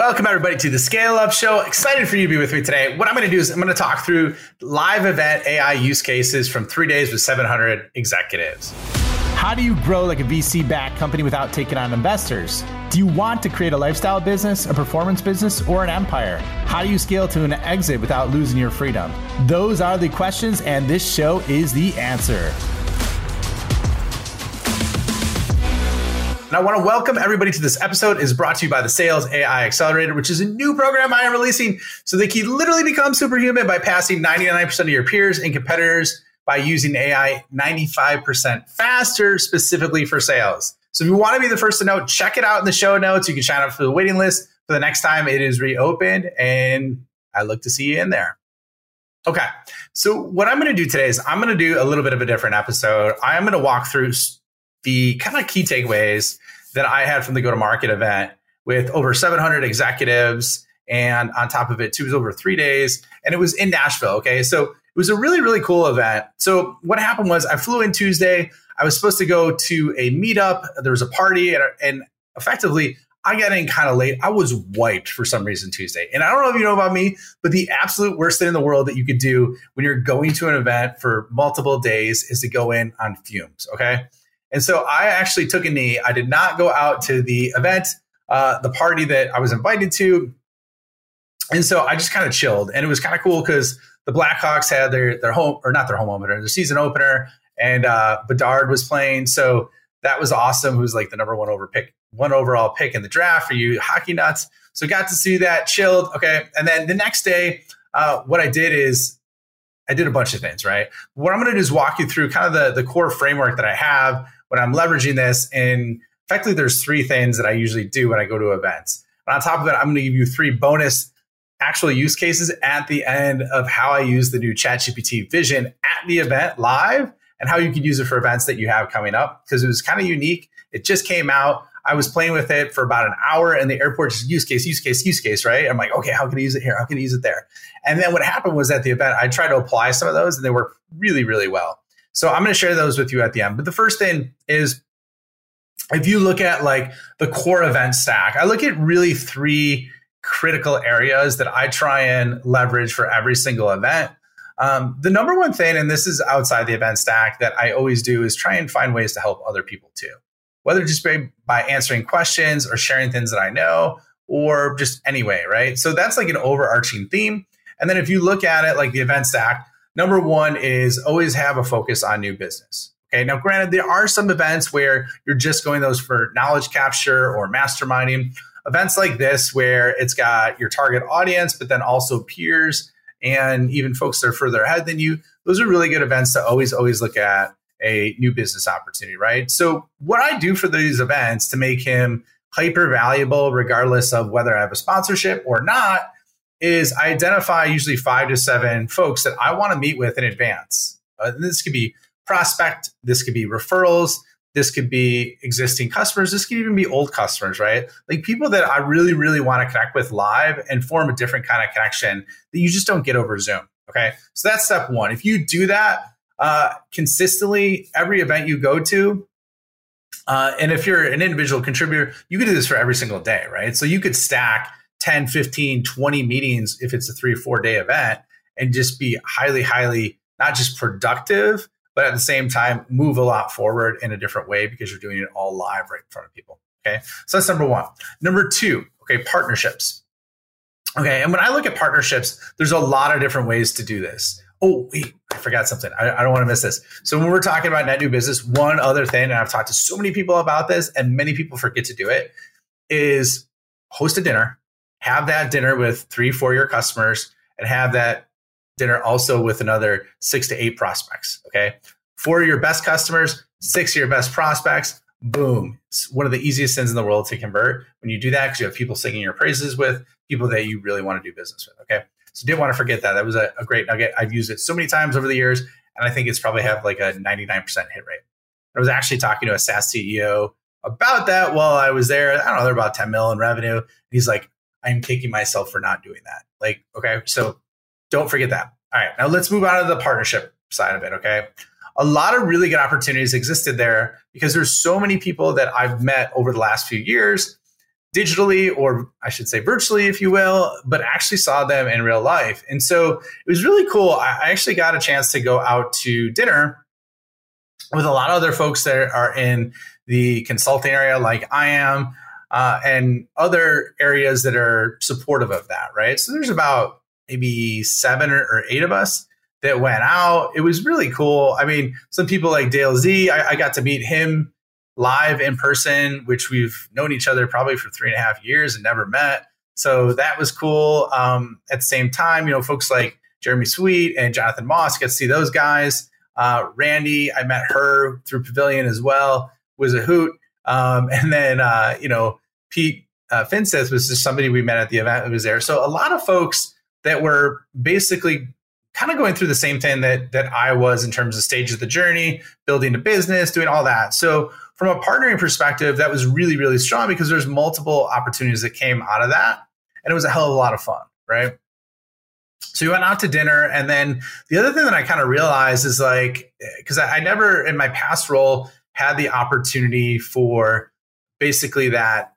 Welcome, everybody, to the Scale Up Show. Excited for you to be with me today. What I'm going to do is I'm going to talk through live event AI use cases from three days with 700 executives. How do you grow like a VC backed company without taking on investors? Do you want to create a lifestyle business, a performance business, or an empire? How do you scale to an exit without losing your freedom? Those are the questions, and this show is the answer. And I want to welcome everybody to this episode. Is brought to you by the Sales AI Accelerator, which is a new program I am releasing so they can literally become superhuman by passing 99% of your peers and competitors by using AI 95% faster, specifically for sales. So if you want to be the first to know, check it out in the show notes. You can sign up for the waiting list for the next time it is reopened, and I look to see you in there. Okay, so what I'm going to do today is I'm going to do a little bit of a different episode. I'm going to walk through the kind of key takeaways that I had from the go to market event with over 700 executives. And on top of it, too, it was over three days and it was in Nashville. Okay. So it was a really, really cool event. So what happened was I flew in Tuesday. I was supposed to go to a meetup. There was a party and, and effectively I got in kind of late. I was wiped for some reason Tuesday. And I don't know if you know about me, but the absolute worst thing in the world that you could do when you're going to an event for multiple days is to go in on fumes. Okay. And so I actually took a knee. I did not go out to the event, uh, the party that I was invited to. And so I just kind of chilled. And it was kind of cool because the Blackhawks had their their home or not their home opener, their season opener, and uh, Bedard was playing. So that was awesome. Who's like the number one over pick, one overall pick in the draft for you hockey nuts. So got to see that, chilled. Okay, and then the next day, uh, what I did is I did a bunch of things. Right. What I'm going to do is walk you through kind of the the core framework that I have when I'm leveraging this. And effectively, there's three things that I usually do when I go to events. And on top of it, I'm going to give you three bonus actual use cases at the end of how I use the new ChatGPT Vision at the event live and how you can use it for events that you have coming up because it was kind of unique. It just came out. I was playing with it for about an hour in the airport, just use case, use case, use case, right? I'm like, okay, how can I use it here? How can I use it there? And then what happened was at the event, I tried to apply some of those and they work really, really well. So I'm going to share those with you at the end. But the first thing is if you look at like the core event stack, I look at really three critical areas that I try and leverage for every single event. Um, the number one thing, and this is outside the event stack that I always do, is try and find ways to help other people too, whether just by, by answering questions or sharing things that I know or just anyway, right? So that's like an overarching theme. And then if you look at it like the event stack, Number one is always have a focus on new business. Okay. Now, granted, there are some events where you're just going those for knowledge capture or masterminding. Events like this, where it's got your target audience, but then also peers and even folks that are further ahead than you, those are really good events to always, always look at a new business opportunity, right? So, what I do for these events to make him hyper valuable, regardless of whether I have a sponsorship or not, is I identify usually five to seven folks that I want to meet with in advance. Uh, this could be prospect, this could be referrals, this could be existing customers, this could even be old customers, right? Like people that I really, really want to connect with live and form a different kind of connection that you just don't get over Zoom. Okay. So that's step one. If you do that uh, consistently, every event you go to, uh, and if you're an individual contributor, you could do this for every single day, right? So you could stack 10, 15, 20 meetings if it's a three or four day event and just be highly, highly not just productive, but at the same time move a lot forward in a different way because you're doing it all live right in front of people. Okay. So that's number one. Number two, okay, partnerships. Okay. And when I look at partnerships, there's a lot of different ways to do this. Oh, wait, I forgot something. I, I, don't want to miss this. So when we're talking about net new business, one other thing, and I've talked to so many people about this, and many people forget to do it, is host a dinner have that dinner with three, four year customers and have that dinner also with another six to eight prospects. Okay. Four of your best customers, six of your best prospects. Boom. It's one of the easiest things in the world to convert when you do that because you have people singing your praises with people that you really want to do business with. Okay. So didn't want to forget that. That was a, a great nugget. I've used it so many times over the years, and I think it's probably have like a 99% hit rate. I was actually talking to a SaaS CEO about that while I was there. I don't know, they're about 10 mil in revenue. He's like, I'm kicking myself for not doing that. Like, okay, so don't forget that. All right, now let's move on to the partnership side of it. Okay. A lot of really good opportunities existed there because there's so many people that I've met over the last few years digitally, or I should say virtually, if you will, but actually saw them in real life. And so it was really cool. I actually got a chance to go out to dinner with a lot of other folks that are in the consulting area, like I am, uh, and other areas that are supportive of that, right? So there's about maybe seven or, or eight of us that went out. It was really cool. I mean, some people like Dale Z, I, I got to meet him live in person, which we've known each other probably for three and a half years and never met. So that was cool. Um, at the same time, you know, folks like Jeremy Sweet and Jonathan Moss get to see those guys. Uh, Randy, I met her through Pavilion as well, was a hoot. Um, and then, uh, you know, Pete uh, Finseth was just somebody we met at the event who was there. So a lot of folks that were basically kind of going through the same thing that that I was in terms of stage of the journey, building a business, doing all that. So from a partnering perspective, that was really really strong because there's multiple opportunities that came out of that, and it was a hell of a lot of fun, right? So we went out to dinner, and then the other thing that I kind of realized is like because I, I never in my past role had the opportunity for basically that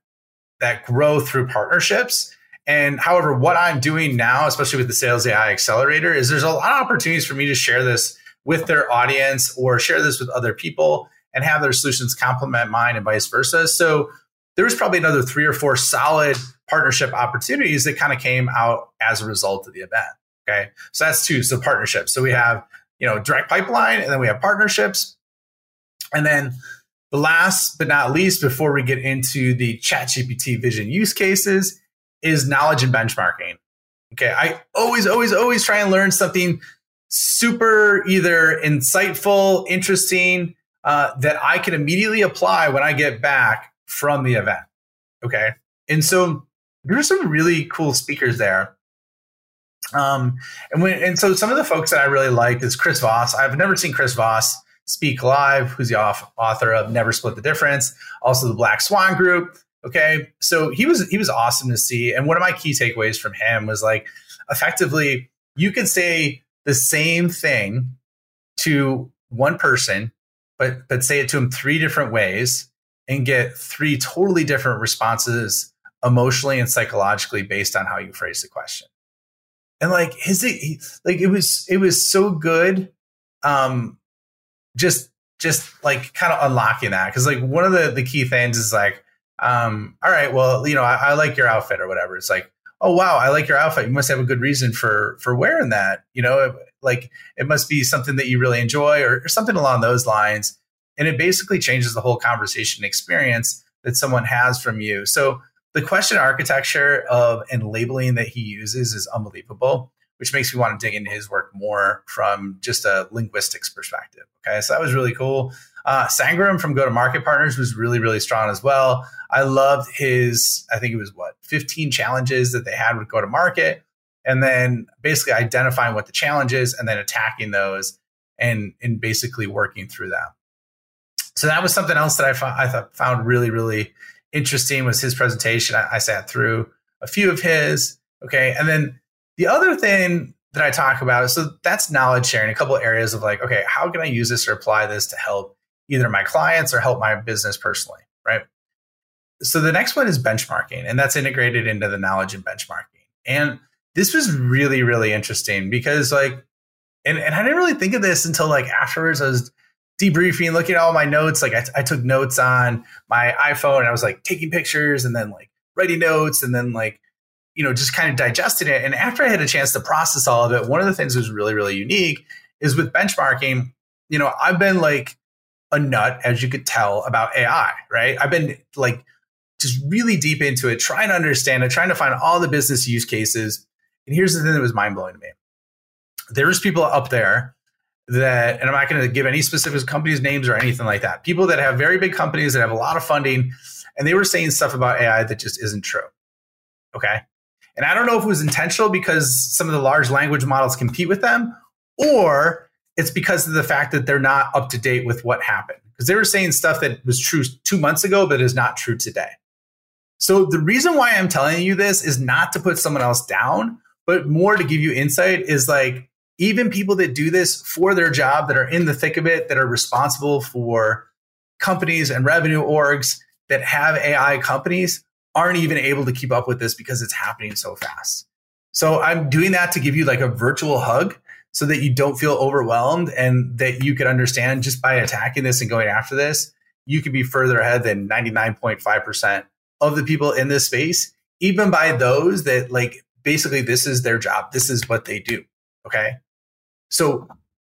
that growth through partnerships and however, what I'm doing now, especially with the Sales AI Accelerator, is there's a lot of opportunities for me to share this with their audience or share this with other people and have their solutions complement mine and vice versa. So there was probably another three or four solid partnership opportunities that kind of came out as a result of the event. Okay. So that's two. So partnerships. So we have, you know, direct pipeline and then we have partnerships. And then the last but not least, before we get into the ChatGPT vision use cases, is knowledge and benchmarking. Okay. I always, always, always try and learn something super either insightful, interesting, uh, that I can immediately apply when I get back from the event. Okay. And so there are some really cool speakers there. Um, and when, and so some of the folks that I really like is Chris Voss. I've never seen Chris Voss speak live, who's the author of Never Split the Difference, also the Black Swan Group. Okay. So he was he was awesome to see. And one of my key takeaways from him was like effectively you can say the same thing to one person, but but say it to him three different ways and get three totally different responses emotionally and psychologically based on how you phrase the question. And like his like it was it was so good um just just like kind of unlocking that because like one of the the key things is like um, all right, well, you know, I, I like your outfit or whatever. It's like, oh wow, I like your outfit. You must have a good reason for for wearing that. You know, like it must be something that you really enjoy or, or something along those lines. And it basically changes the whole conversation experience that someone has from you. So the question architecture of and labeling that he uses is unbelievable, which makes me want to dig into his work more from just a linguistics perspective. Okay, so that was really cool. Uh, Sangram from Go to Market Partners was really, really strong as well. I loved his, I think it was what, 15 challenges that they had with Go to Market. And then basically identifying what the challenge is and then attacking those and, and basically working through that. So that was something else that I, found, I thought, found really, really interesting was his presentation. I, I sat through a few of his. Okay. And then the other thing that I talk about, so that's knowledge sharing, a couple of areas of like, okay, how can I use this or apply this to help either my clients or help my business personally, right? So the next one is benchmarking, and that's integrated into the knowledge and benchmarking. And this was really, really interesting because like, and, and I didn't really think of this until like afterwards. I was debriefing, looking at all my notes. Like I, I took notes on my iPhone and I was like taking pictures and then like writing notes and then like, you know, just kind of digesting it. And after I had a chance to process all of it, one of the things that was really, really unique is with benchmarking, you know, I've been like a nut, as you could tell, about AI, right? I've been like just really deep into it, trying to understand it, trying to find all the business use cases. And here's the thing that was mind blowing to me. There's people up there that, and I'm not going to give any specific companies' names or anything like that. People that have very big companies that have a lot of funding, and they were saying stuff about AI that just isn't true. Okay. And I don't know if it was intentional because some of the large language models compete with them, or it's because of the fact that they're not up to date with what happened. Because they were saying stuff that was true two months ago, but is not true today. So the reason why I'm telling you this is not to put someone else down, but more to give you insight is like even people that do this for their job that are in the thick of it, that are responsible for companies and revenue orgs that have AI companies aren't even able to keep up with this because it's happening so fast. So I'm doing that to give you like a virtual hug so that you don't feel overwhelmed and that you could understand just by attacking this and going after this, you could be further ahead than 99.5% of the people in this space, even by those that like basically this is their job. This is what they do. Okay. So,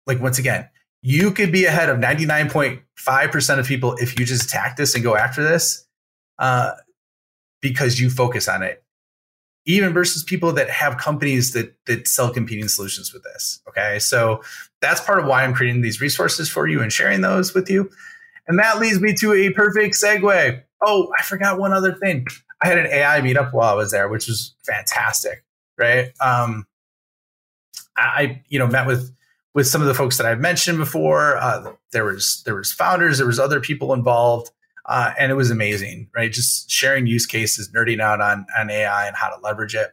like, once again, you could be ahead of 99.5% of people if you just attack this and go after this uh, because you focus on it. Even versus people that have companies that that sell competing solutions with this okay? So that's part of why i'm creating these resources for you and sharing those with you. And that leads me to a perfect segue. Oh i forgot one other thing. I had an ai meetup while i was there which was fantastic right? Um i you know met with with some of the folks that i've mentioned before. Uh, there was there was founders there was other people involved uh, and it was amazing, right? Just sharing use cases, nerding out on, on AI and how to leverage it.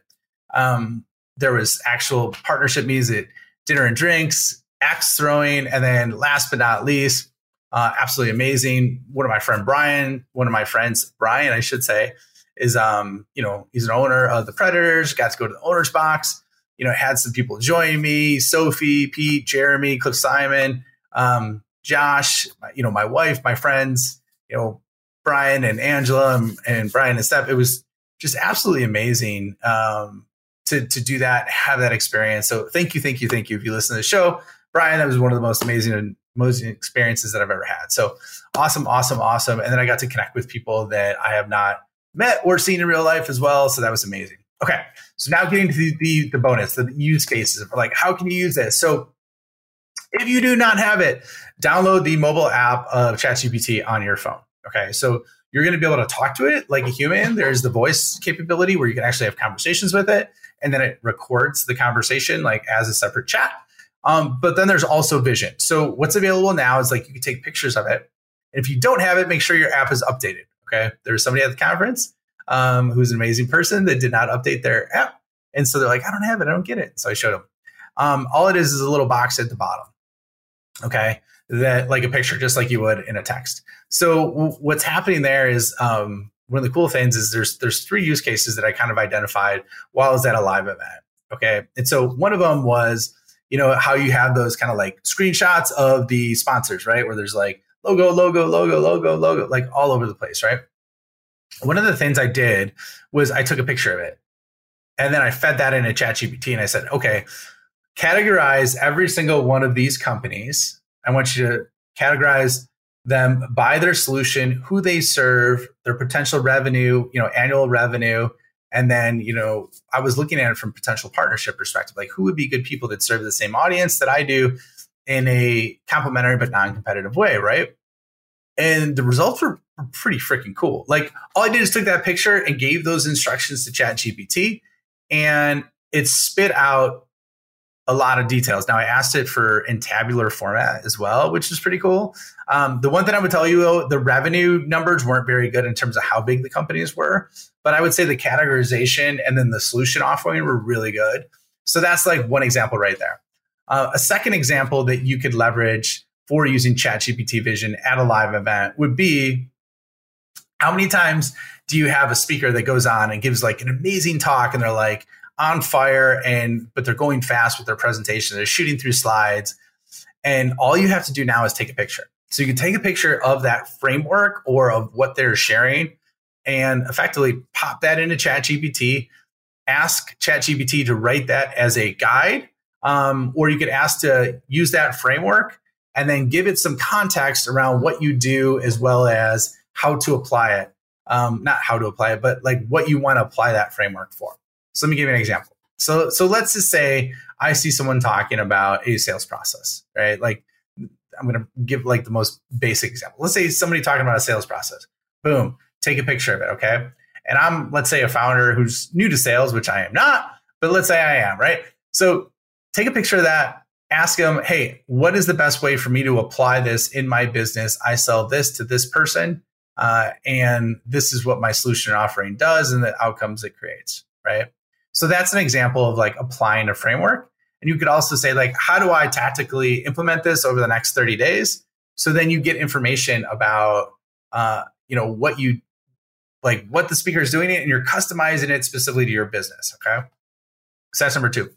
Um, there was actual partnership at dinner and drinks, axe throwing, and then last but not least, uh, absolutely amazing. One of my friend Brian, one of my friends Brian, I should say, is um, you know he's an owner of the Predators. Got to go to the owners box. You know, had some people join me: Sophie, Pete, Jeremy, Cliff Simon, um, Josh. You know, my wife, my friends you know, Brian and Angela and, and Brian and Steph, it was just absolutely amazing um, to to do that, have that experience. So thank you, thank you, thank you. If you listen to the show, Brian, that was one of the most amazing and most experiences that I've ever had. So awesome, awesome, awesome. And then I got to connect with people that I have not met or seen in real life as well. So that was amazing. Okay, so now getting to the, the, the bonus, the use cases like how can you use this? So if you do not have it, download the mobile app of ChatGPT on your phone. Okay. So you're going to be able to talk to it like a human. There's the voice capability where you can actually have conversations with it. And then it records the conversation like as a separate chat. Um, but then there's also vision. So what's available now is like you can take pictures of it. And if you don't have it, make sure your app is updated. Okay. There's somebody at the conference um, who's an amazing person that did not update their app. And so they're like, I don't have it. I don't get it. So I showed them. Um, all it is is a little box at the bottom. Okay that like a picture, just like you would in a text. So w- what's happening there is um, one of the cool things is there's there's three use cases that I kind of identified while I was at a live event. Okay, and so one of them was you know how you have those kind of like screenshots of the sponsors, right? Where there's like logo, logo, logo, logo, logo, like all over the place, right? One of the things I did was I took a picture of it and then I fed that into ChatGPT and I said, okay, categorize every single one of these companies I want you to categorize them by their solution, who they serve, their potential revenue, you know, annual revenue. And then, you know, I was looking at it from potential partnership perspective, like who would be good people that serve the same audience that I do in a complementary but non-competitive way, right? And the results were pretty freaking cool. Like all I did is took that picture and gave those instructions to ChatGPT and it spit out a lot of details. Now I asked it for in tabular format as well, which is pretty cool. Um, the one thing I would tell you though, the revenue numbers weren't very good in terms of how big the companies were, but I would say the categorization and then the solution offering were really good. So that's like one example right there. Uh, a second example that you could leverage for using ChatGPT Vision at a live event would be how many times do you have a speaker that goes on and gives like an amazing talk and they're like, on fire and but they're going fast with their presentation. They're shooting through slides. And all you have to do now is take a picture. So you can take a picture of that framework or of what they're sharing and effectively pop that into ChatGPT, ask ChatGPT to write that as a guide, um, or you could ask to use that framework and then give it some context around what you do as well as how to apply it. Um, not how to apply it, but like what you want to apply that framework for. So let me give you an example. So so let's just say I see someone talking about a sales process, right? Like I'm going to give like the most basic example. Let's say somebody talking about a sales process. Boom, take a picture of it, okay? And I'm let's say a founder who's new to sales, which I am not, but let's say I am, right? So take a picture of that, ask them, "Hey, what is the best way for me to apply this in my business? I sell this to this person, uh, and this is what my solution offering does, and the outcomes it creates." Right? So that's an example of like applying a framework. And you could also say, like, how do I tactically implement this over the next 30 days? So then you get information about, uh, you know, what you like what the speaker is doing it and you're customizing it specifically to your business. Okay. So that's number two.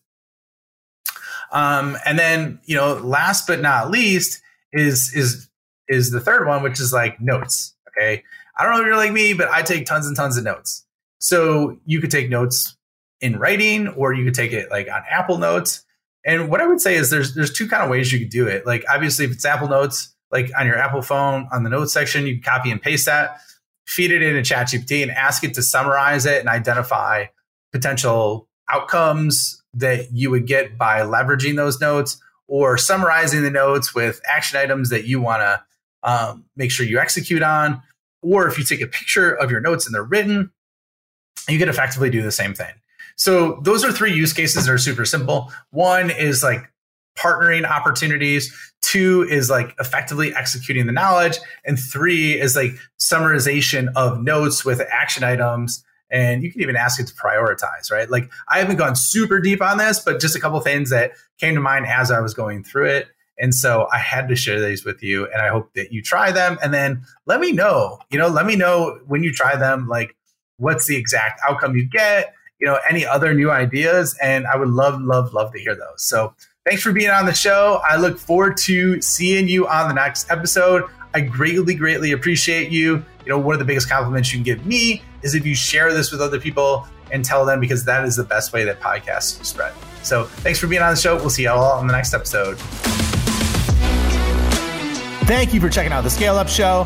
Um, and then, you know, last but not least is is is the third one, which is like notes. Okay. I don't know if you're like me, but I take tons and tons of notes. So you could take notes in writing or you could take it like on Apple Notes. And what I would say is there's there's two kind of ways you could do it. Like obviously if it's Apple Notes, like on your Apple phone on the notes section, you copy and paste that, feed it into ChatGPT and ask it to summarize it and identify potential outcomes that you would get by leveraging those notes or summarizing the notes with action items that you want to um, make sure you execute on. Or if you take a picture of your notes and they're written, you could effectively do the same thing. So those are three use cases that are super simple. One is like partnering opportunities. Two is like effectively executing the knowledge. And three is like summarization of notes with action items. And you can even ask it to prioritize, right? Like I haven't gone super deep on this, but just a couple things that came to mind as I was going through it. And so I had to share these with you. And I hope that you try them and then let me know, you know, let me know when you try them, like what's the exact outcome you get, you know, any other new ideas. And I would love, love, love to hear those. So Thanks for being on the show. I look forward to seeing you on the next episode. I greatly, greatly appreciate you. You know, one of the biggest compliments you can give me is if you share this with other people and tell them because that is the best way that podcasts spread. So thanks for being on the show. We'll see you all on the next episode. Thank you for checking out the Scale Up Show.